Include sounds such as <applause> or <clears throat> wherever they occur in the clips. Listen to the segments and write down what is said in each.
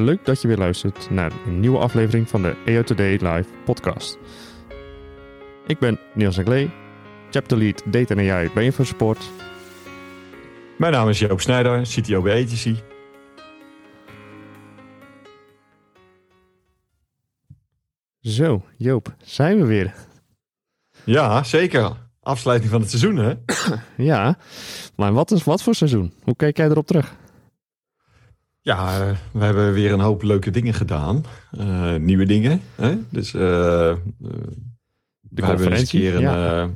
Leuk dat je weer luistert naar een nieuwe aflevering van de EO Today Live podcast. Ik ben Niels Neglee, Chapter Lead Data en AI bij InfoSupport. Mijn naam is Joop Snijder, CTO bij Agency. Zo, Joop, zijn we weer. Ja, zeker. Afsluiting van het seizoen, hè? ja, maar wat, is, wat voor seizoen? Hoe kijk jij erop terug? Ja, eh, we hebben weer een hoop leuke dingen gedaan. Uh, nieuwe dingen. Hè? Dus uh, de we hebben eens een keer een, ja.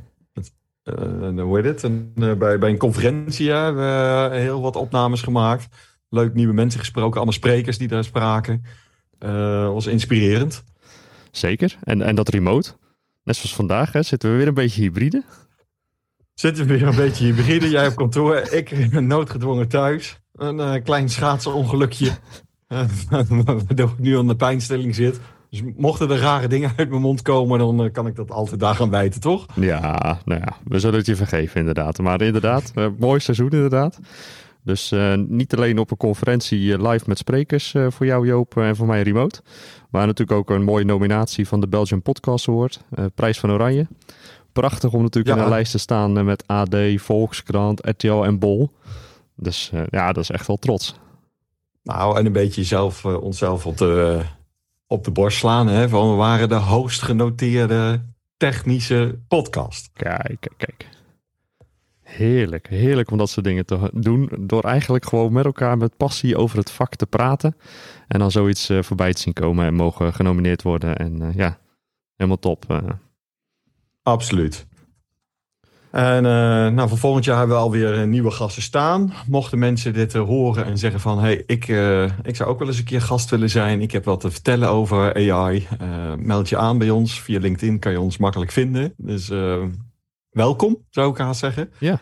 hoe heet het? Een, bij, bij een conferentie hebben we heel wat opnames gemaakt. Leuk nieuwe mensen gesproken, allemaal sprekers die daar spraken. was inspirerend. Zeker. En, en dat remote. Net zoals vandaag hè, zitten we weer een beetje hybride. Zitten we weer een beetje hybride. Jij op kantoor, ik <laughs> noodgedwongen thuis. Een uh, klein schaatsongelukje. <laughs> <laughs> waardoor ik nu aan de pijnstelling zit. Dus mochten er rare dingen uit mijn mond komen, dan uh, kan ik dat altijd daar gaan wijten, toch? Ja, nou ja, we zullen het je vergeven inderdaad. Maar inderdaad, mooi seizoen inderdaad. Dus uh, niet alleen op een conferentie live met sprekers voor jou Joop en voor mij remote. Maar natuurlijk ook een mooie nominatie van de Belgian Podcast Award. Prijs van Oranje. Prachtig om natuurlijk ja. in een lijst te staan met AD, Volkskrant, RTL en Bol. Dus uh, ja, dat is echt wel trots. Nou, en een beetje zelf, uh, onszelf op de, op de borst slaan. Hè? Van we waren de hoogst genoteerde technische podcast. Kijk, kijk, kijk. Heerlijk, heerlijk om dat soort dingen te doen. Door eigenlijk gewoon met elkaar met passie over het vak te praten. En dan zoiets voorbij te zien komen en mogen genomineerd worden. En ja, helemaal top. Absoluut. En uh, nou, voor volgend jaar hebben we alweer nieuwe gasten staan. Mochten mensen dit uh, horen en zeggen van... hey, ik, ik zou ook wel eens een keer gast willen zijn. Ik heb wat te vertellen over AI. meld je aan bij ons. Via LinkedIn kan je ons makkelijk vinden. Dus welkom, zou ik haast zeggen. Ja.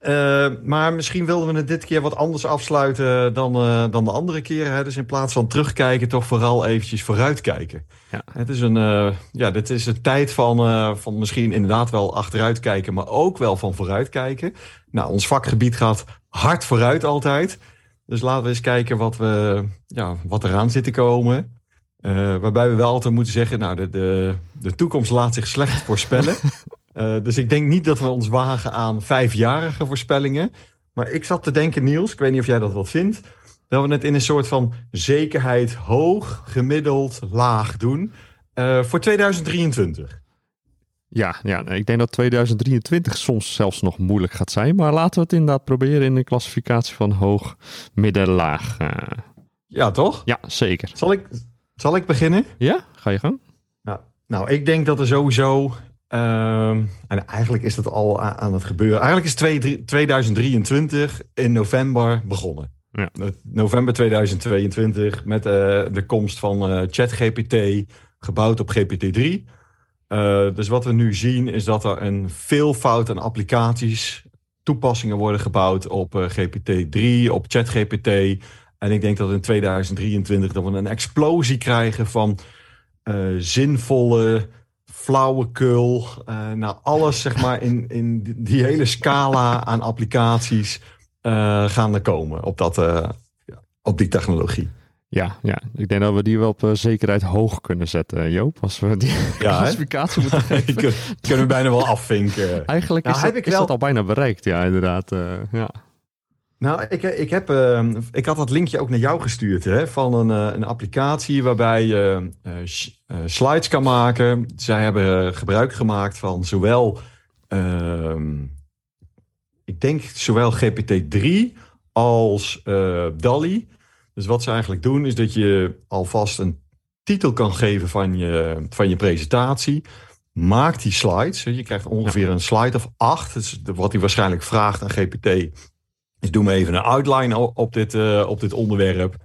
Uh, maar misschien wilden we het dit keer wat anders afsluiten dan, uh, dan de andere keren. Hè? Dus in plaats van terugkijken, toch vooral eventjes vooruitkijken. Ja. Het is een, uh, ja, dit is een tijd van, van misschien inderdaad wel achteruitkijken, maar ook wel van vooruitkijken. Nou, ons vakgebied gaat hard vooruit altijd. Dus laten we eens kijken wat, we, ja, wat eraan zit te komen. waarbij we wel altijd moeten zeggen, nou, de, de, de toekomst laat zich slecht voorspellen. <laughs> Uh, dus ik denk niet dat we ons wagen aan vijfjarige voorspellingen. Maar ik zat te denken, Niels, ik weet niet of jij dat wat vindt, dat we het in een soort van zekerheid hoog, gemiddeld, laag doen uh, voor 2023. Ja, ja, ik denk dat 2023 soms zelfs nog moeilijk gaat zijn. Maar laten we het inderdaad proberen in de klassificatie van hoog, midden, laag. Uh... Ja, toch? Ja, zeker. Zal ik, zal ik beginnen? Ja, ga je gang. Nou, nou ik denk dat er sowieso Um, en eigenlijk is dat al aan het gebeuren. Eigenlijk is twee, 2023 in november begonnen. Ja. November 2022 met uh, de komst van uh, ChatGPT, gebouwd op GPT-3. Uh, dus wat we nu zien is dat er een veelvoud aan applicaties, toepassingen worden gebouwd op GPT-3, op ChatGPT. En ik denk dat in 2023 dat we een explosie krijgen van zinvolle flauwekul. Uh, nou, alles zeg maar in, in die hele scala aan applicaties uh, gaan er komen op, dat, uh, op die technologie. Ja, ja, ik denk dat we die wel op zekerheid hoog kunnen zetten, Joop. Als we die ja, <laughs> classificatie moeten <laughs> geven. Kun, kunnen we bijna wel afvinken. Eigenlijk nou, is, dat, is wel... dat al bijna bereikt, ja, inderdaad. ja. Nou, ik, ik, heb, uh, ik had dat linkje ook naar jou gestuurd hè, van een, uh, een applicatie waarbij je uh, slides kan maken. Zij hebben gebruik gemaakt van zowel, ehm, ik denk zowel GPT-3 als DALI. Dus wat ze eigenlijk doen is dat je alvast een titel kan geven van je, van je presentatie. Maak die slides. Je krijgt ongeveer een slide of acht. Dat is wat hij waarschijnlijk vraagt aan GPT Dus doe me even een outline op dit, op dit onderwerp.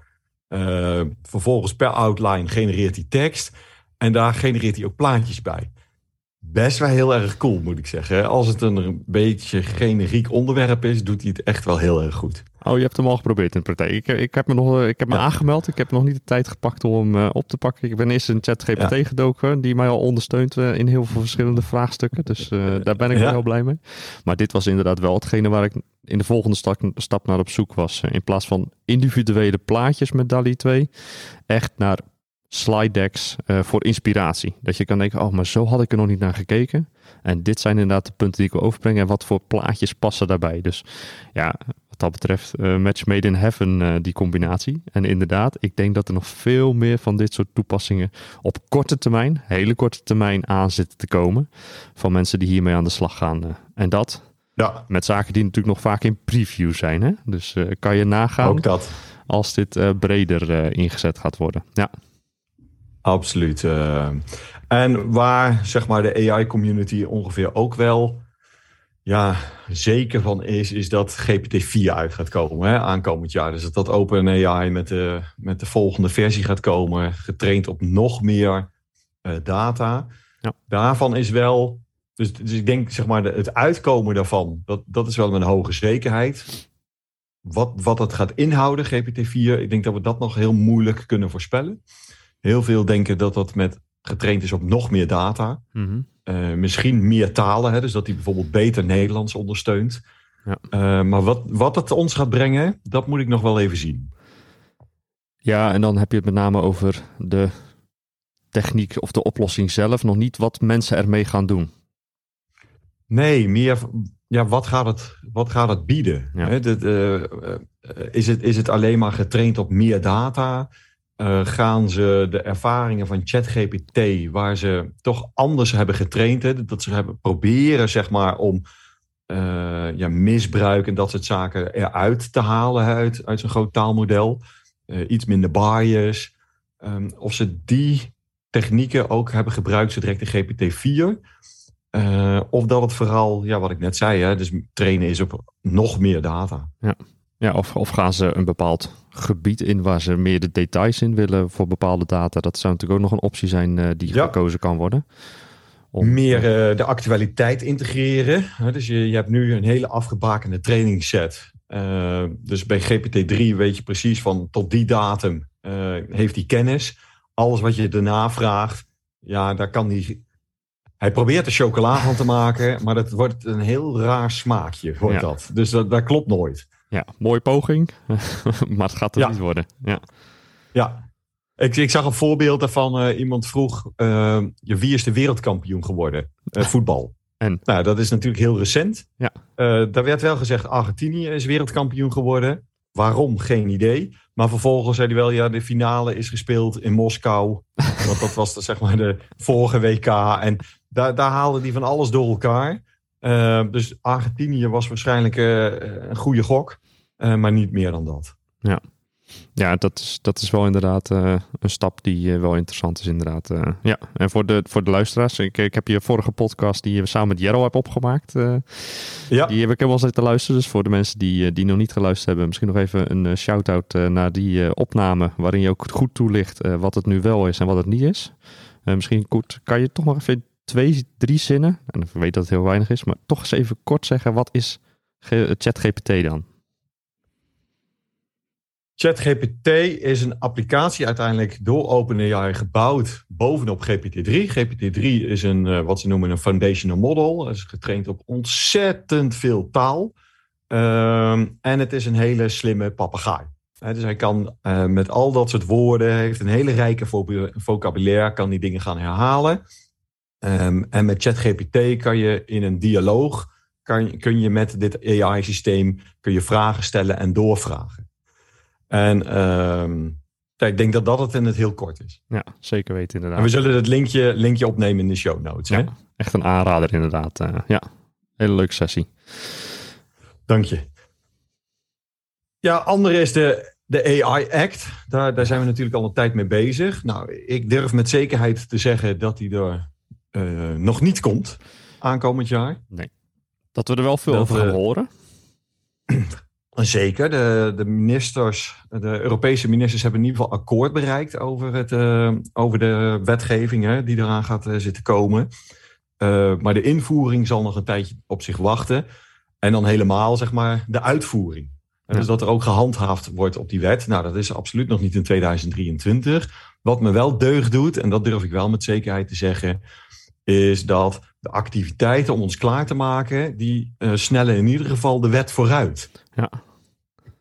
vervolgens per outline genereert hij tekst. En daar genereert hij ook plaatjes bij best wel heel erg cool, moet ik zeggen. Als het een beetje generiek onderwerp is, doet hij het echt wel heel erg goed. Oh, je hebt hem al geprobeerd in de praktijk. Ik, ik heb me, nog, ik heb me aangemeld. Ik heb nog niet de tijd gepakt om hem uh, op te pakken. Ik ben eerst in ChatGPT ja. gedoken, die mij al ondersteunt uh, in heel veel verschillende vraagstukken. Dus uh, daar ben ik ja. wel heel blij mee. Maar dit was inderdaad wel hetgene waar ik in de volgende stap, stap naar op zoek was. In plaats van individuele plaatjes met DALI 2, echt naar slide decks uh, voor inspiratie. Dat je kan denken, oh, maar zo had ik er nog niet naar gekeken. En dit zijn inderdaad de punten die ik wil overbrengen. En wat voor plaatjes passen daarbij. Dus ja, wat dat betreft, uh, match made in heaven, uh, die combinatie. En inderdaad, ik denk dat er nog veel meer van dit soort toepassingen op korte termijn, hele korte termijn aan zitten te komen. Van mensen die hiermee aan de slag gaan. en dat ja. met zaken die natuurlijk nog vaak in preview zijn. Hè? Dus kan je nagaan Ook dat. als dit breder ingezet gaat worden. Ja. Absoluut. Uh, en waar zeg maar de AI-community ongeveer ook wel ja, zeker van is, is dat GPT-4 uit gaat komen hè, aankomend jaar. Dus dat dat OpenAI met de, met de volgende versie gaat komen, getraind op nog meer uh, data. Ja. Daarvan is wel, dus, dus ik denk zeg maar de, het uitkomen daarvan, dat, dat is wel met een hoge zekerheid. Wat, wat het gaat inhouden, GPT-4, ik denk dat we dat nog heel moeilijk kunnen voorspellen. Heel veel denken dat dat met getraind is op nog meer data. Mhm. Eh, misschien meer talen, hè, dus dat hij bijvoorbeeld beter Nederlands ondersteunt. Ja. Uh, maar wat, wat het ons gaat brengen, dat moet ik nog wel even zien. Ja, en dan heb je het met name over de techniek of de oplossing zelf, nog niet wat mensen ermee gaan doen. Nee, meer ja, wat, gaat het, wat gaat het bieden? Ja. Hè, uh, is, het, is het alleen maar getraind op meer data? Uh, gaan ze de ervaringen van ChatGPT, waar ze toch anders hebben getraind, hè, dat ze hebben proberen zeg maar om uh, ja, misbruik en dat soort zaken eruit te halen uit, uit zo'n groot taalmodel. Uh, iets minder bias. Um, of ze die technieken ook hebben gebruikt, zo direct in GPT-4. of dat het vooral, ja, wat ik net zei, hè, dus trainen is op nog meer data. Ja. Ja, of, of gaan ze een bepaald gebied in waar ze meer de details in willen voor bepaalde data. Dat zou natuurlijk ook nog een optie zijn uh, die gekozen kan worden. Om, meer uh, de actualiteit integreren. dus je, je hebt nu een hele afgebakende trainingsset. Uh, dus bij GPT-3 weet je precies van tot die datum heeft hij kennis. Alles wat je daarna vraagt, ja, daar kan hij... Hij probeert er chocola van te maken, maar dat wordt een heel raar smaakje, wordt dat. Dus dat, dat klopt nooit. Ja, mooie poging, <laughs> maar het gaat er niet worden. Ja, ja. Ik, ik zag een voorbeeld daarvan. Uh, iemand vroeg, uh, wie is de wereldkampioen geworden? Uh, voetbal. En? Nou, dat is natuurlijk heel recent. Ja. daar werd wel gezegd, Argentinië is wereldkampioen geworden. Waarom? Geen idee. Maar vervolgens zei hij wel, ja, de finale is gespeeld in Moskou. <laughs> want dat was de, zeg maar de vorige WK. En daar, daar haalde hij van alles door elkaar. dus Argentinië was waarschijnlijk een goede gok. Uh, maar niet meer dan dat. Ja, ja dat, is, dat is wel inderdaad uh, een stap die uh, wel interessant is inderdaad. ja, en voor de, voor de luisteraars, ik, ik heb je vorige podcast die je samen met Jero hebt opgemaakt. ja. Die heb ik helemaal zitten luisteren. Dus voor de mensen die, die nog niet geluisterd hebben, misschien nog even een shout-out naar die opname. Waarin je ook goed toelicht wat het nu wel is en wat het niet is. misschien goed, kan je toch nog even twee, drie zinnen, en ik weet dat het heel weinig is, maar toch eens even kort zeggen, wat is ChatGPT dan? ChatGPT is een applicatie uiteindelijk door OpenAI gebouwd bovenop GPT-3. GPT-3 is een, uh, wat ze noemen een foundational model. Het is getraind op ontzettend veel taal. Uh, en het is een hele slimme papegaai. dus hij kan uh, met al dat soort woorden, heeft een hele rijke vocabulaire, kan die dingen gaan herhalen. Um, en met ChatGPT kan je in een dialoog, kan, kun je met dit AI-systeem kun je vragen stellen en doorvragen. En uh, ik denk dat dat het in het heel kort is. Ja, zeker weten inderdaad. En we zullen het linkje, linkje opnemen in de show notes. Ja, hè? echt een aanrader inderdaad. Uh, ja, hele leuke sessie. Dank je. Ja, andere is de, de AI Act. Daar, daar zijn we natuurlijk al een tijd mee bezig. Nou, ik durf met zekerheid te zeggen dat die er uh, nog niet komt aankomend jaar. Nee. Dat we er wel veel over gaan horen. <clears throat> Zeker. De, de ministers, de Europese ministers hebben in ieder geval akkoord bereikt over, het, uh, over de wetgeving hè, die eraan gaat uh, zitten komen. Uh, maar de invoering zal nog een tijdje op zich wachten. En dan helemaal, zeg maar, de uitvoering. Ja. Dus dat er ook gehandhaafd wordt op die wet. Nou, dat is absoluut nog niet in 2023. Wat me wel deugd doet, en dat durf ik wel met zekerheid te zeggen, is dat de activiteiten om ons klaar te maken, die snellen in ieder geval de wet vooruit. Ja.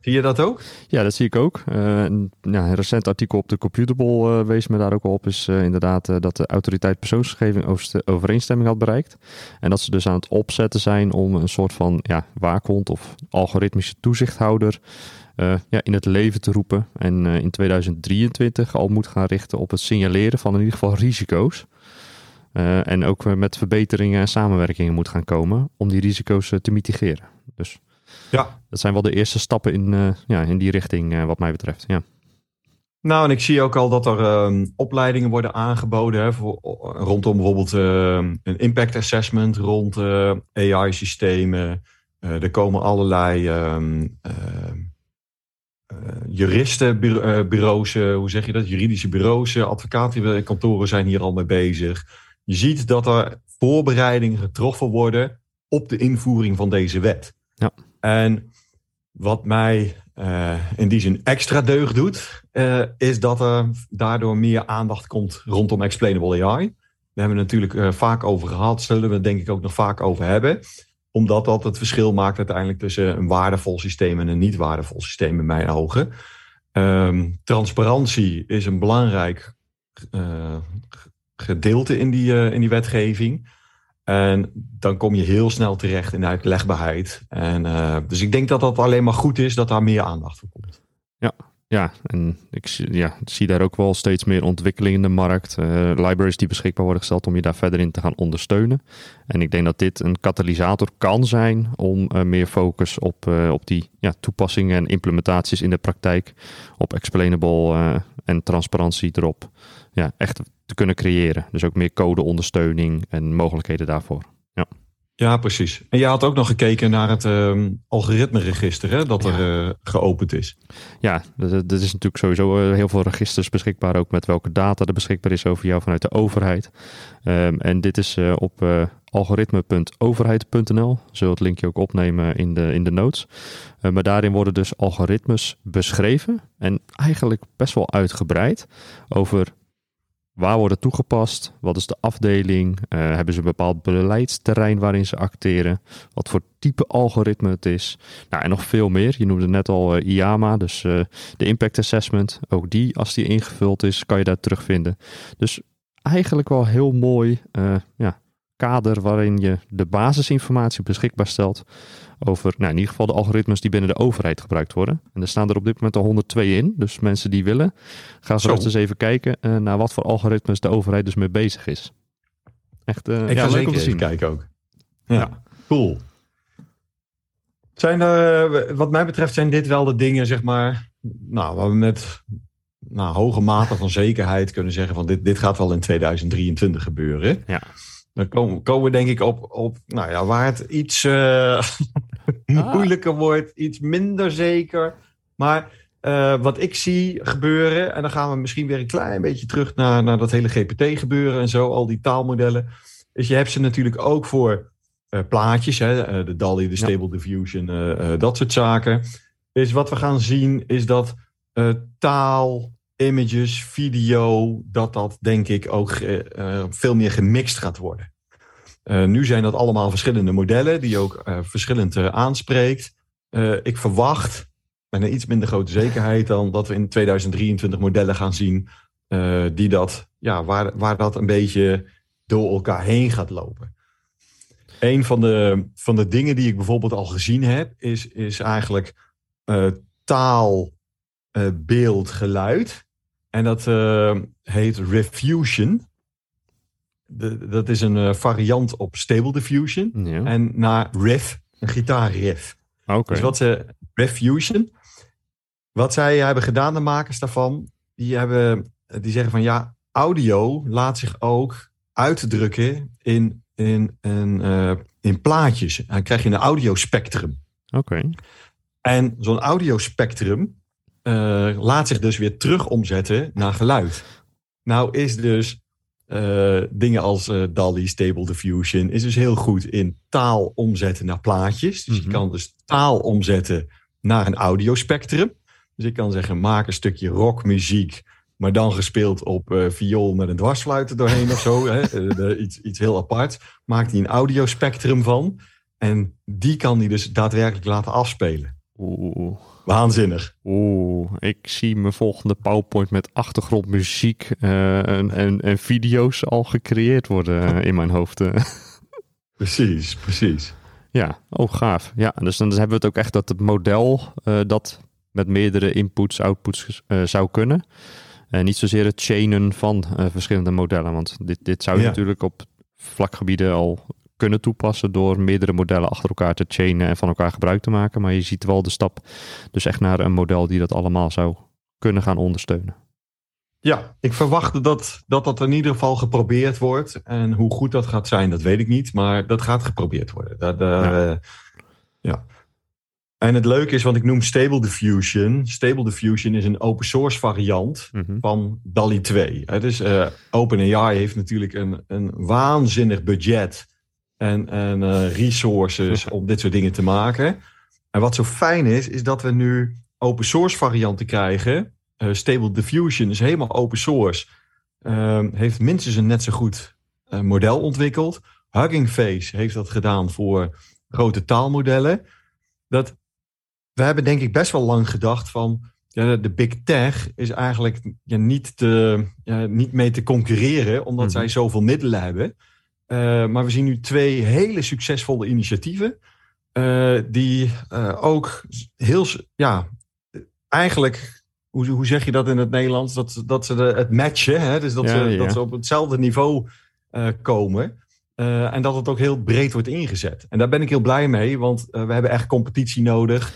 Zie je dat ook? Ja, dat zie ik ook. Uh, een, ja, een recent artikel op de Computerball uh, wees me daar ook op. Is uh, inderdaad dat de autoriteit persoonsgegeving overeenstemming had bereikt. En dat ze dus aan het opzetten zijn om een soort van ja, waakhond of algoritmische toezichthouder ja, in het leven te roepen. En in 2023 al moet gaan richten op het signaleren van in ieder geval risico's. en ook met verbeteringen en samenwerkingen moet gaan komen om die risico's te mitigeren. Dus ja. Dat zijn wel de eerste stappen in, uh, ja, in die richting, uh, wat mij betreft. Ja. Nou, en ik zie ook al dat er uh, opleidingen worden aangeboden hè, voor, rondom bijvoorbeeld ehm, een impact assessment rond eh, AI-systemen. er komen allerlei ehm, juristenbureaus, hoe zeg je dat? Juridische bureaus, advocatenkantoren zijn hier al mee bezig. Je ziet dat er voorbereidingen getroffen worden op de invoering van deze wet. Ja. En wat mij uh, in die zin extra deugd doet, uh, is dat er daardoor meer aandacht komt rondom explainable AI. We hebben het natuurlijk uh, vaak over gehad, zullen we het denk ik ook nog vaak over hebben. Omdat dat het verschil maakt uiteindelijk tussen een waardevol systeem en een niet waardevol systeem in mijn ogen. Um, transparantie is een belangrijk gedeelte in die, in die wetgeving. En dan kom je heel snel terecht in de uitlegbaarheid. En, uh, dus ik denk dat dat alleen maar goed is dat daar meer aandacht voor komt. Ja, en ik ja, zie daar ook wel steeds meer ontwikkeling in de markt. Uh, libraries die beschikbaar worden gesteld om je daar verder in te gaan ondersteunen. En ik denk dat dit een katalysator kan zijn om uh, meer focus op, uh, op die ja, toepassingen en implementaties in de praktijk. Op explainable en transparantie erop. Ja, echt te kunnen creëren. Dus ook meer codeondersteuning en mogelijkheden daarvoor. Ja. Precies. En je had ook nog gekeken naar het uh, algoritmeregister, hè, dat er uh, geopend is. Ja, er is natuurlijk sowieso uh, heel veel registers beschikbaar, ook met welke data er beschikbaar is over jou vanuit de overheid. Um, en dit is uh, op algoritme.overheid.nl. Zullen het linkje ook opnemen in de, in de notes. maar daarin worden dus algoritmes beschreven en eigenlijk best wel uitgebreid over Waar wordt het toegepast? Wat is de afdeling? Uh, hebben ze een bepaald beleidsterrein waarin ze acteren? Wat voor type algoritme het is? Nou, en nog veel meer. Je noemde net al uh, IAMA, dus uh, de impact assessment. Ook die, als die ingevuld is, kan je daar terugvinden. Dus eigenlijk wel heel mooi ja, kader waarin je de basisinformatie beschikbaar stelt over nou, in ieder geval de algoritmes die binnen de overheid gebruikt worden. En er staan er op dit moment al 102 in. Dus mensen die willen, gaan gerust eens even kijken uh, naar wat voor algoritmes de overheid dus mee bezig is. Echt uh, Ik ja, ga leuk zeker om te zien. kijken ook. Ja, Ja. cool. Zijn er, wat mij betreft zijn dit wel de dingen, zeg maar, nou, waar we met nou, hoge mate van zekerheid kunnen zeggen van dit, dit gaat wel in 2023 gebeuren. Ja. Dan komen, komen we denk ik op, op nou ja, waar het iets <laughs> eh, <laughs> moeilijker wordt, iets minder zeker. Maar eh, wat ik zie gebeuren, en dan gaan we misschien weer een klein beetje terug naar, naar dat hele GPT gebeuren en zo, al die taalmodellen. is je hebt ze natuurlijk ook voor eh, plaatjes, hè, eh, de DALI, de Stable Diffusion, dat soort zaken. Is wat we gaan zien, is dat taal, images, video, dat dat denk ik ook veel meer gemixt gaat worden. Eh, nu zijn dat allemaal verschillende modellen die ook eh, verschillend eh, aanspreekt. Ik verwacht met een iets minder grote zekerheid dan dat we in 2023 modellen gaan zien die dat, ja, waar, waar dat een beetje door elkaar heen gaat lopen. Een van de, van de dingen die ik bijvoorbeeld al gezien heb, is, is eigenlijk taal, beeld, geluid. En dat heet Refusion. De, dat is een eh, variant op Stable Diffusion. Ja. En naar riff, een gitaarriff. Oké. Dus wat ze, Refusion, wat zij hebben gedaan, de makers daarvan, die, hebben, die zeggen van ja, audio laat zich ook uitdrukken in, in, in, eh, in plaatjes. Dan krijg je een audiospectrum. Oké. En zo'n audiospectrum uh, laat zich dus weer terug omzetten naar geluid. Nou is dus uh, dingen als uh, DALI, Stable Diffusion, is dus heel goed in taal omzetten naar plaatjes. Dus je mhm. kan dus taal omzetten naar een audiospectrum. Dus ik kan zeggen, maak een stukje rockmuziek, maar dan gespeeld op uh, viool met een dwarsfluit doorheen of zo. Hè? iets, iets heel apart. Maakt hij een audiospectrum van. En die kan hij dus daadwerkelijk laten afspelen. Oeh. Waanzinnig. Oeh, ik zie mijn volgende PowerPoint met achtergrondmuziek uh, en, en, en, video's al gecreëerd worden in mijn hoofd. <laughs> precies, precies. Ja, oh gaaf. Ja, dus dan hebben we het ook echt dat het model uh, dat met meerdere inputs, outputs uh, zou kunnen. En niet zozeer het chainen van verschillende modellen. Want dit, dit zou je natuurlijk op vlakgebieden al kunnen toepassen door meerdere modellen achter elkaar te chainen en van elkaar gebruik te maken. Maar je ziet wel de stap dus echt naar een model die dat allemaal zou kunnen gaan ondersteunen. Ja, ik verwacht dat, dat dat in ieder geval geprobeerd wordt. En hoe goed dat gaat zijn, dat weet ik niet. Maar dat gaat geprobeerd worden. Dat, ja. Uh, ja. En het leuke is, want ik noem Stable Diffusion. Stable Diffusion is een open source variant mhm. van DALI 2. Dus uh, OpenAI heeft natuurlijk een, een waanzinnig budget en, en uh, resources <laughs> om dit soort dingen te maken. En wat zo fijn is, is dat we nu open source varianten krijgen. Uh, Stable Diffusion is helemaal open source. Uh, heeft minstens een net zo goed uh, model ontwikkeld. Hugging Face heeft dat gedaan voor grote taalmodellen. Dat, we hebben denk ik best wel lang gedacht van... Ja, de big tech is eigenlijk ja, niet, te, ja, niet mee te concurreren... omdat mhm. zij zoveel middelen hebben... Uh, maar we zien nu twee hele succesvolle initiatieven. Uh, die uh, ook heel, ja, eigenlijk, hoe, hoe zeg je dat in het Nederlands? Dat, dat ze de, het matchen, hè? dus dat, ja, ze, ja. dat ze op hetzelfde niveau komen. en dat het ook heel breed wordt ingezet. En daar ben ik heel blij mee, want we hebben echt competitie nodig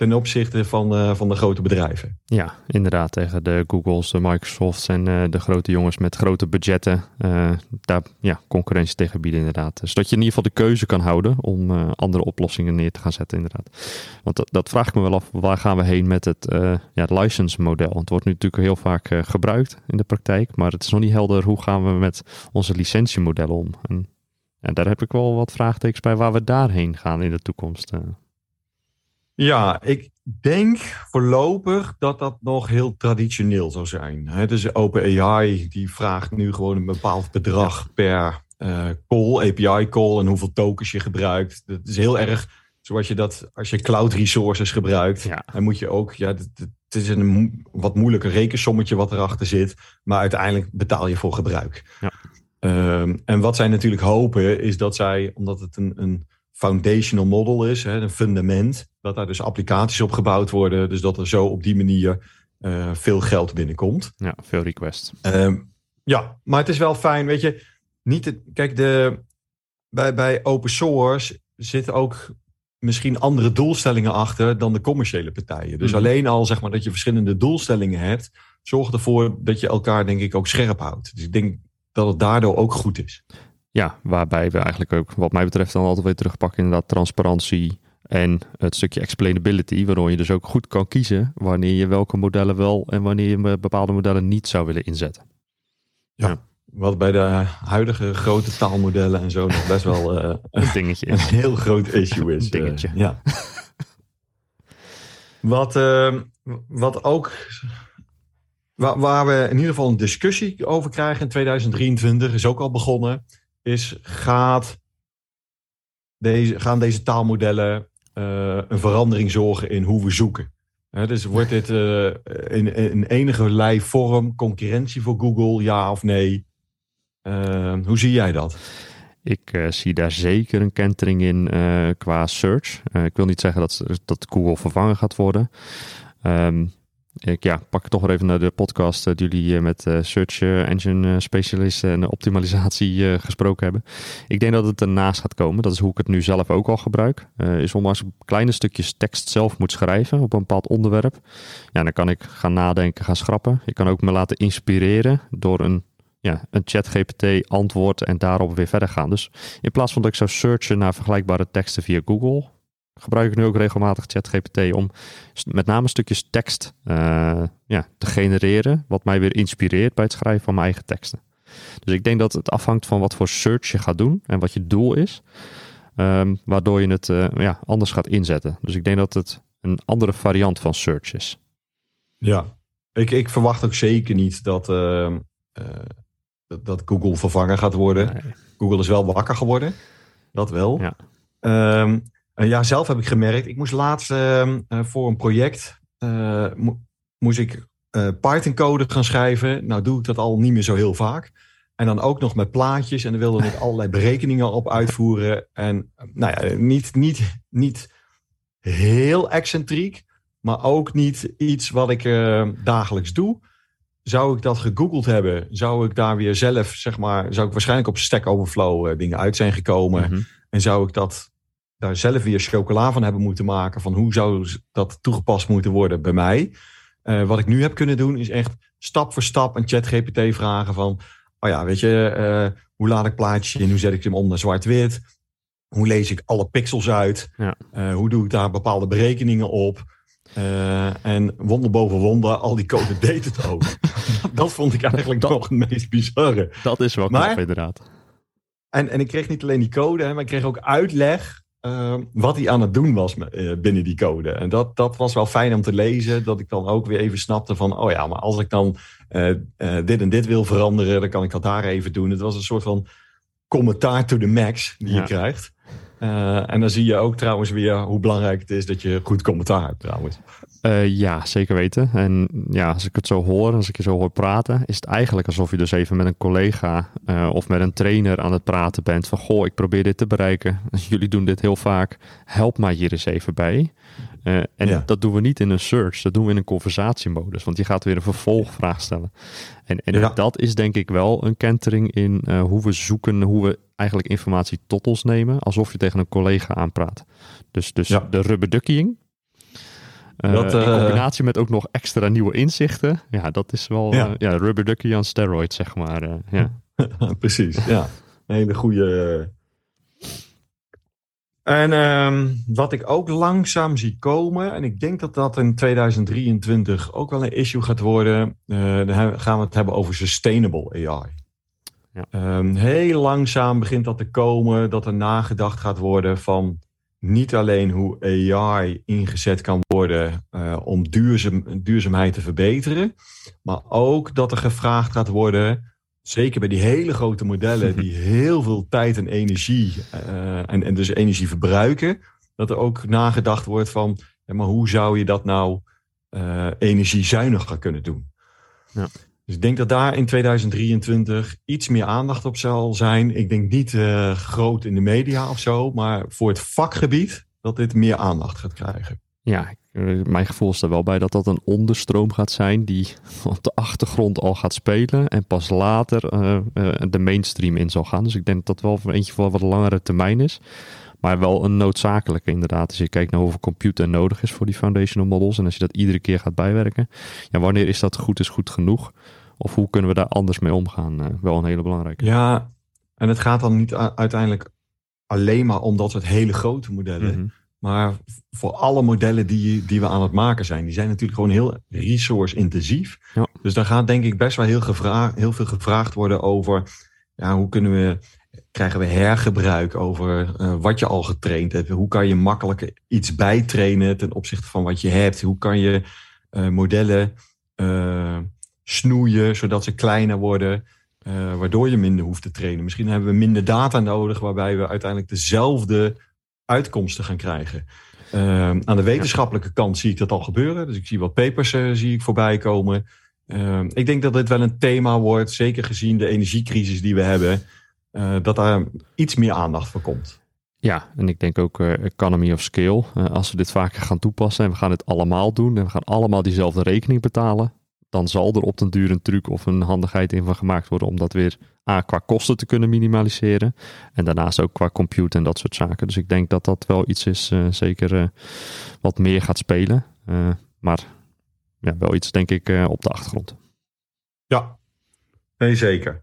ten opzichte van, uh, van de grote bedrijven. Ja, inderdaad. Tegen de Googles, de Microsofts en uh, de grote jongens met grote budgetten. Uh, daar ja, concurrentie tegen bieden inderdaad. Zodat je in ieder geval de keuze kan houden om andere oplossingen neer te gaan zetten inderdaad. Want dat, dat vraag ik me wel af, waar gaan we heen met het ja, license model? Het wordt nu natuurlijk heel vaak gebruikt in de praktijk. Maar het is nog niet helder hoe gaan we met onze licentiemodellen om. En, en daar heb ik wel wat vraagtekens bij waar we daarheen gaan in de toekomst. Ja, ik denk voorlopig dat dat nog heel traditioneel zou zijn. He, dus OpenAI die vraagt nu gewoon een bepaald bedrag per uh, call, API call en hoeveel tokens je gebruikt. Dat is heel erg zoals je dat als je cloud resources gebruikt. Ja. Dan moet je ook, ja, het is een wat moeilijker rekensommetje wat erachter zit, maar uiteindelijk betaal je voor gebruik. Ja. Um, en wat zij natuurlijk hopen is dat zij, omdat het een, een foundational model is, hè, een fundament, dat daar dus applicaties op gebouwd worden. Dus dat er zo op die manier uh, veel geld binnenkomt. Ja, veel request. Uh, ja, maar het is wel fijn, weet je. Niet het, kijk, de, bij, bij open source zitten ook misschien andere doelstellingen achter dan de commerciële partijen. Dus mm alleen al zeg maar dat je verschillende doelstellingen hebt, zorgt ervoor dat je elkaar denk ik ook scherp houdt. Dus ik denk dat het daardoor ook goed is. Ja, waarbij we eigenlijk ook, wat mij betreft, dan altijd weer terugpakken inderdaad transparantie en het stukje explainability, waardoor je dus ook goed kan kiezen wanneer je welke modellen wel en wanneer je bepaalde modellen niet zou willen inzetten. Ja, wat bij de huidige grote taalmodellen en zo nog best wel uh, <laughs> een dingetje een heel groot issue is. Een dingetje. Uh, ja. wat, uh, wat ook waar we in ieder geval een discussie over krijgen in 2023 is ook al begonnen is, gaat deze, gaan deze taalmodellen uh, een verandering zorgen in hoe we zoeken? dus wordt dit uh, in, in enige vorm concurrentie voor Google, ja of nee? Uh, hoe zie jij dat? Ik zie daar zeker een kentering in qua search. ik wil niet zeggen dat, dat Google vervangen gaat worden. Um, ik ja, pak toch weer even naar de podcast uh, die jullie uh, met uh, search engine specialisten en optimalisatie gesproken hebben. Ik denk dat het ernaast gaat komen. Dat is hoe ik het nu zelf ook al gebruik. is ik kleine stukjes tekst zelf moet schrijven op een bepaald onderwerp. Ja, dan kan ik gaan nadenken, gaan schrappen. Ik kan ook me laten inspireren door een, ja, een chat GPT antwoord en daarop weer verder gaan. Dus in plaats van dat ik zou searchen naar vergelijkbare teksten via Google, gebruik ik nu ook regelmatig ChatGPT om met name stukjes tekst ja, te genereren, wat mij weer inspireert bij het schrijven van mijn eigen teksten. Dus ik denk dat het afhangt van wat voor search je gaat doen en wat je doel is, um, waardoor je het ja, anders gaat inzetten. Dus ik denk dat het een andere variant van search is. Ja, ik, ik verwacht ook zeker niet dat, uh, dat, dat, Google vervangen gaat worden. Google is wel wakker geworden. Dat wel. Ja. Um, ja, zelf heb ik gemerkt. Ik moest laatst uh, voor een project. Uh, moest ik Python code gaan schrijven. Nou doe ik dat al niet meer zo heel vaak. En dan ook nog met plaatjes. En dan wilde ik allerlei <laughs> berekeningen op uitvoeren. En nou ja, niet, niet, niet heel excentriek maar ook niet iets wat ik uh, dagelijks doe. Zou ik dat gegoogeld hebben, zou ik daar weer zelf, zeg maar, zou ik waarschijnlijk op Stack Overflow uh, dingen uit zijn gekomen. Mhm. En zou ik dat daar zelf weer chocola van hebben moeten maken, van hoe zou dat toegepast moeten worden bij mij. Uh, wat ik nu heb kunnen doen, is echt stap voor stap een chat GPT vragen van, oh ja, weet je, hoe laat ik plaatje en hoe zet ik hem om naar zwart-wit? Hoe lees ik alle pixels uit? Ja. hoe doe ik daar bepaalde berekeningen op? Uh, en wonder boven wonder, al die code <laughs> deed het ook. <laughs> dat vond ik eigenlijk toch het meest bizarre. Dat is wel knap, inderdaad. En, en ik kreeg niet alleen die code, maar ik kreeg ook uitleg uh, wat hij aan het doen was uh, binnen die code. En dat, dat was wel fijn om te lezen, dat ik dan ook weer even snapte van, oh ja, maar als ik dan dit en dit wil veranderen, dan kan ik dat daar even doen. Het was een soort van commentaar to the max die je krijgt. En dan zie je ook trouwens weer hoe belangrijk het is dat je goed commentaar hebt trouwens. Uh, ja, zeker weten. En ja, als ik het zo hoor, als ik je zo hoor praten, is het eigenlijk alsof je dus even met een collega uh, of met een trainer aan het praten bent. Van goh, ik probeer dit te bereiken. <laughs> Jullie doen dit heel vaak. Help mij hier eens even bij. Uh, en ja. dat doen we niet in een search, dat doen we in een conversatiemodus. Want je gaat weer een vervolgvraag stellen. En, en ja. dat is denk ik wel een kentering in hoe we zoeken, hoe we eigenlijk informatie tot ons nemen, alsof je tegen een collega aanpraat. Dus, dus ja. de rubberduckying. Uh, dat, in combinatie met ook nog extra nieuwe inzichten. Ja, dat is wel ja. Uh, ja rubberducky on steroids, zeg maar. ja. <laughs> Precies, ja. Een hele goede... En um, wat ik ook langzaam zie komen, en ik denk dat dat in 2023 ook wel een issue gaat worden, dan gaan we het hebben over sustainable AI. Ja. Um, heel langzaam begint dat te komen, dat er nagedacht gaat worden van niet alleen hoe AI ingezet kan worden uh, om duurzaam, duurzaamheid te verbeteren, maar ook dat er gevraagd gaat worden, zeker bij die hele grote modellen die <laughs> heel veel tijd en energie uh, en, en dus energie verbruiken, dat er ook nagedacht wordt van, ja, maar hoe zou je dat nou uh, energiezuiniger kunnen doen? Ja. Dus ik denk dat daar in 2023 iets meer aandacht op zal zijn. Ik denk niet uh, groot in de media of zo, maar voor het vakgebied dat dit meer aandacht gaat krijgen. Ja, eh, mijn gevoel is er wel bij dat dat een onderstroom gaat zijn die <laughs> op de achtergrond al gaat spelen en pas later uh, de mainstream in zal gaan. Dus ik denk dat dat wel eentje voor wat langere termijn is. Maar wel een noodzakelijke inderdaad. Als je kijkt naar hoeveel computer nodig is voor die foundational models. En als je dat iedere keer gaat bijwerken. Ja, wanneer is dat goed is goed genoeg? Of hoe kunnen we daar anders mee omgaan? Uh, wel een hele belangrijke. Ja, en het gaat dan niet uiteindelijk alleen maar om dat soort hele grote modellen. Mm -hmm. Maar voor alle modellen die, die we aan het maken zijn, die zijn natuurlijk gewoon heel resource-intensief. Ja. Dus daar gaat denk ik best wel heel, gevraagd, heel veel gevraagd worden over ja, hoe kunnen we, krijgen we hergebruik over uh, wat je al getraind hebt. Hoe kan je makkelijker iets bijtrainen ten opzichte van wat je hebt? Hoe kan je uh, modellen uh, snoeien, zodat ze kleiner worden, uh, waardoor je minder hoeft te trainen. Misschien hebben we minder data nodig, waarbij we uiteindelijk dezelfde uitkomsten gaan krijgen. Uh, aan de wetenschappelijke kant zie ik dat al gebeuren. Dus ik zie wat papers uh, zie ik voorbij komen. Uh, ik denk dat dit wel een thema wordt, zeker gezien de energiecrisis die we hebben, dat daar iets meer aandacht voor komt. Ja, en ik denk ook uh, economy of scale. Uh, als we dit vaker gaan toepassen en we gaan het allemaal doen en we gaan allemaal diezelfde rekening betalen, dan zal er op den duur een truc of een handigheid in van gemaakt worden om dat weer A, qua kosten te kunnen minimaliseren. En daarnaast ook qua compute en dat soort zaken. Dus ik denk dat dat wel iets is, uh, zeker uh, wat meer gaat spelen. Uh, maar ja, wel iets denk ik op de achtergrond. Ja, nee zeker.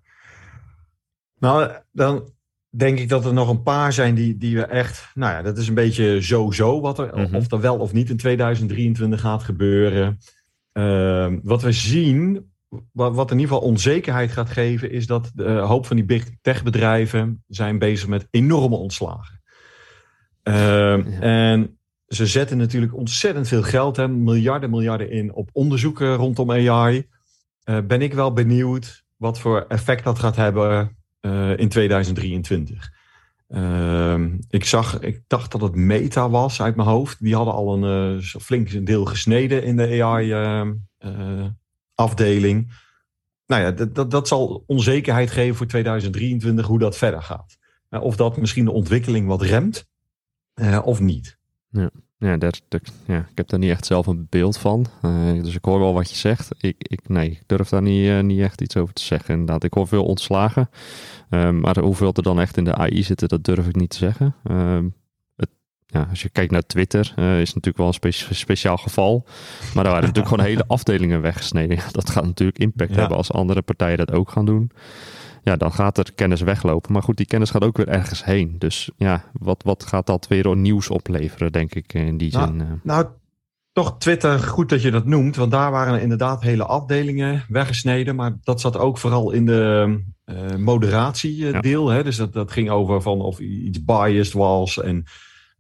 Nou, dan denk ik dat er nog een paar zijn die, die we echt... Nou ja, dat is een beetje zo-zo wat er, Mhm. of er wel of niet in 2023 gaat gebeuren. Ehm, wat we zien, wat, wat in ieder geval onzekerheid gaat geven... is dat de een hoop van die big tech bedrijven zijn bezig met enorme ontslagen. Ja. En ze zetten natuurlijk ontzettend veel geld, hè, miljarden, miljarden in op onderzoeken rondom AI. Eh, ben ik wel benieuwd wat voor effect dat gaat hebben eh, in 2023. Ehm, ik zag, ik dacht dat het Meta was uit mijn hoofd. Die hadden al een eh, flink deel gesneden in de AI-afdeling. nou ja, dat, dat, dat zal onzekerheid geven voor 2023 hoe dat verder gaat. Eh, of dat misschien de ontwikkeling wat remt eh, of niet. Ja, daar, daar- ja, ik heb daar niet echt zelf een beeld van. Eh, dus ik hoor wel wat je zegt. Ik, ik, nee, ik durf daar niet, eh, niet echt iets over te zeggen. Inderdaad, ik hoor veel ontslagen. Ehm, maar hoeveel er dan echt in de AI zitten, dat durf ik niet te zeggen. Ehm, het, ja, als je kijkt naar Twitter, eh, is het natuurlijk wel een spe- speciaal geval. Maar daar waren natuurlijk gewoon hele <laughs> afdelingen weggesneden. Dat gaat natuurlijk impact Ja. hebben als andere partijen dat ook gaan doen. Ja, dan gaat er kennis weglopen. Maar goed, die kennis gaat ook weer ergens heen. Dus ja, wat, wat gaat dat weer nieuws opleveren, denk ik, in die Nou, zin. eh. Nou, toch Twitter, goed dat je dat noemt. Want daar waren inderdaad hele afdelingen weggesneden. Maar dat zat ook vooral in de eh moderatiedeel. hè? Dus dat, dat ging over van of iets biased was. En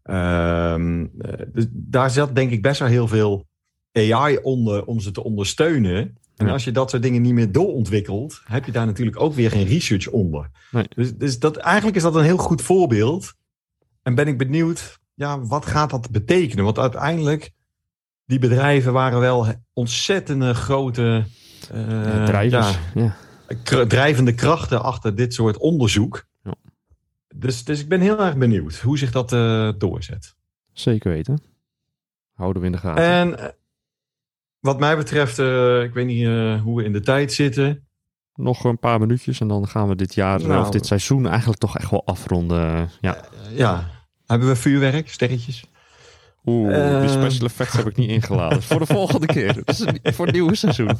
ehm, eh, dus daar zat denk ik best wel heel veel AI onder om ze te ondersteunen. En Ja. als je dat soort dingen niet meer doorontwikkelt, heb je daar natuurlijk ook weer geen research onder. Nee. Dus, dus dat, eigenlijk is dat een heel goed voorbeeld. En ben ik benieuwd, ja, wat gaat dat betekenen? Want uiteindelijk, die bedrijven waren wel ontzettende grote eh, drijvers. ja, Ja. kr- drijvende krachten achter dit soort onderzoek. Ja. Dus, dus ik ben heel erg benieuwd hoe zich dat eh, doorzet. Zeker weten. Houden we in de gaten. En eh, wat mij betreft, eh, ik weet niet eh, hoe we in de tijd zitten. Nog een paar minuutjes en dan gaan we dit jaar Nou. of dit seizoen eigenlijk toch echt wel afronden. Ja. Eh, ja, hebben we vuurwerk, sterretjes? Oeh, die special effects heb ik niet ingeladen. Voor de volgende keer. Dat is een- voor het nieuwe seizoen. <laughs>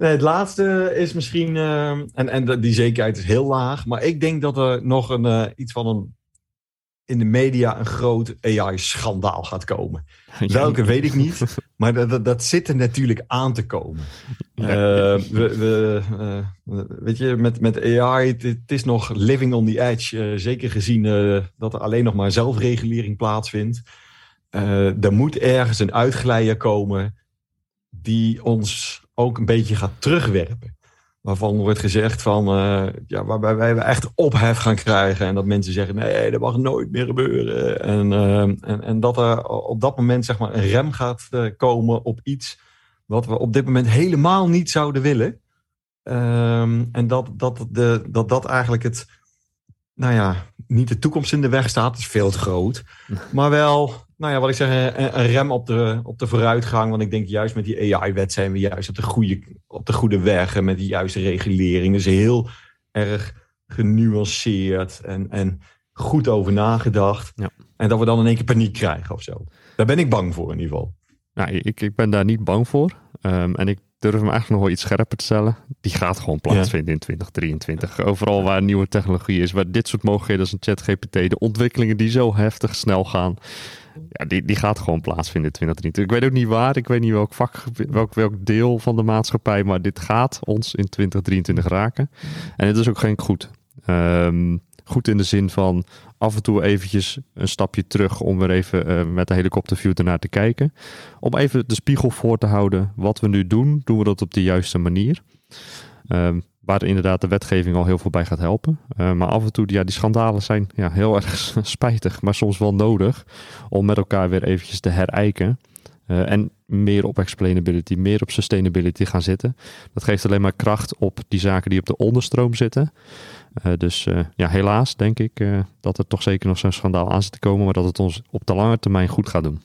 Nee, het laatste is misschien, eh, en, en die zekerheid is heel laag, maar ik denk dat er nog een, eh, iets van een, in de media een groot AI-schandaal gaat komen. Welke weet ik niet, maar dat, dat, dat zit er natuurlijk aan te komen. Eh, eh, weet je, met, met AI, het, is nog living on the edge. eh, zeker gezien dat er alleen nog maar zelfregulering plaatsvindt. Er moet ergens een uitglijder komen die ons ook een beetje gaat terugwerpen. Waarvan wordt gezegd van, ja, waarbij wij echt ophef gaan krijgen. En dat mensen zeggen, nee, dat mag nooit meer gebeuren. En, en, en dat er op dat moment zeg maar een rem gaat komen op iets wat we op dit moment helemaal niet zouden willen. Ehm, en dat dat, de, dat dat eigenlijk het, nou ja, niet de toekomst in de weg staat, dat is veel te groot. <laughs> Maar wel, nou ja, wat ik zeg, een, een rem op de, op de vooruitgang. Want ik denk juist met die AI-wet zijn we juist op de goede, op de goede weg. En met die juiste regulering. Dus heel erg genuanceerd en, en goed over nagedacht. Ja. En dat we dan in één keer paniek krijgen of zo. Daar ben ik bang voor in ieder geval. Nou, ik, ik ben daar niet bang voor. Ehm, en ik durf hem eigenlijk nog wel iets scherper te stellen. Die gaat gewoon plaatsvinden in 2023. Overal waar nieuwe technologie is, waar dit soort mogelijkheden als een ChatGPT, de ontwikkelingen die zo heftig snel gaan, ja, die, die gaat gewoon plaatsvinden in 2023. Ik weet ook niet waar, ik weet niet welk vak, welk, welk deel van de maatschappij, maar dit gaat ons in 2023 raken. En het is ook geen goed. Ehm, goed in de zin van af en toe eventjes een stapje terug om weer even eh, met de helikopterview ernaar te kijken. Om even de spiegel voor te houden. Wat we nu doen, doen we dat op de juiste manier. Ehm, waar inderdaad de wetgeving al heel veel bij gaat helpen. Eh, maar af en toe, ja, die schandalen zijn ja, heel <laughs> erg spijtig, maar soms wel nodig om met elkaar weer eventjes te herijken. Eh, en meer op explainability, meer op sustainability gaan zitten. Dat geeft alleen maar kracht op die zaken die op de onderstroom zitten. Eh, dus eh, ja, helaas denk ik eh, dat er toch zeker nog zo'n schandaal aan zit te komen, maar dat het ons op de lange termijn goed gaat doen.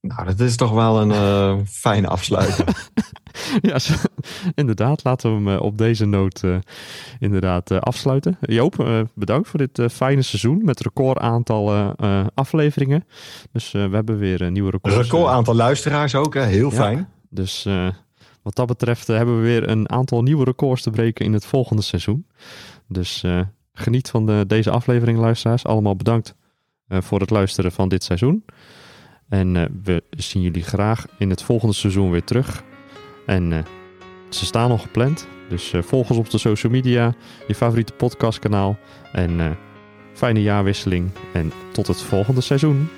Nou, dat is toch wel een <laughs> fijne afsluiting. <laughs> ja, zo- inderdaad. Laten we hem op deze noot inderdaad afsluiten. Joop, bedankt voor dit fijne seizoen met record aantal afleveringen. Dus we hebben weer een nieuwe records. Record aantal luisteraars ook, hè? heel Ja. fijn. Dus eh, wat dat betreft hebben we weer een aantal nieuwe records te breken in het volgende seizoen. Dus geniet van de, deze aflevering, luisteraars. Allemaal bedankt voor het luisteren van dit seizoen. En we zien jullie graag in het volgende seizoen weer terug. En ze staan nog gepland. Dus volg ons op de social media, je favoriete podcastkanaal. En fijne jaarwisseling en tot het volgende seizoen.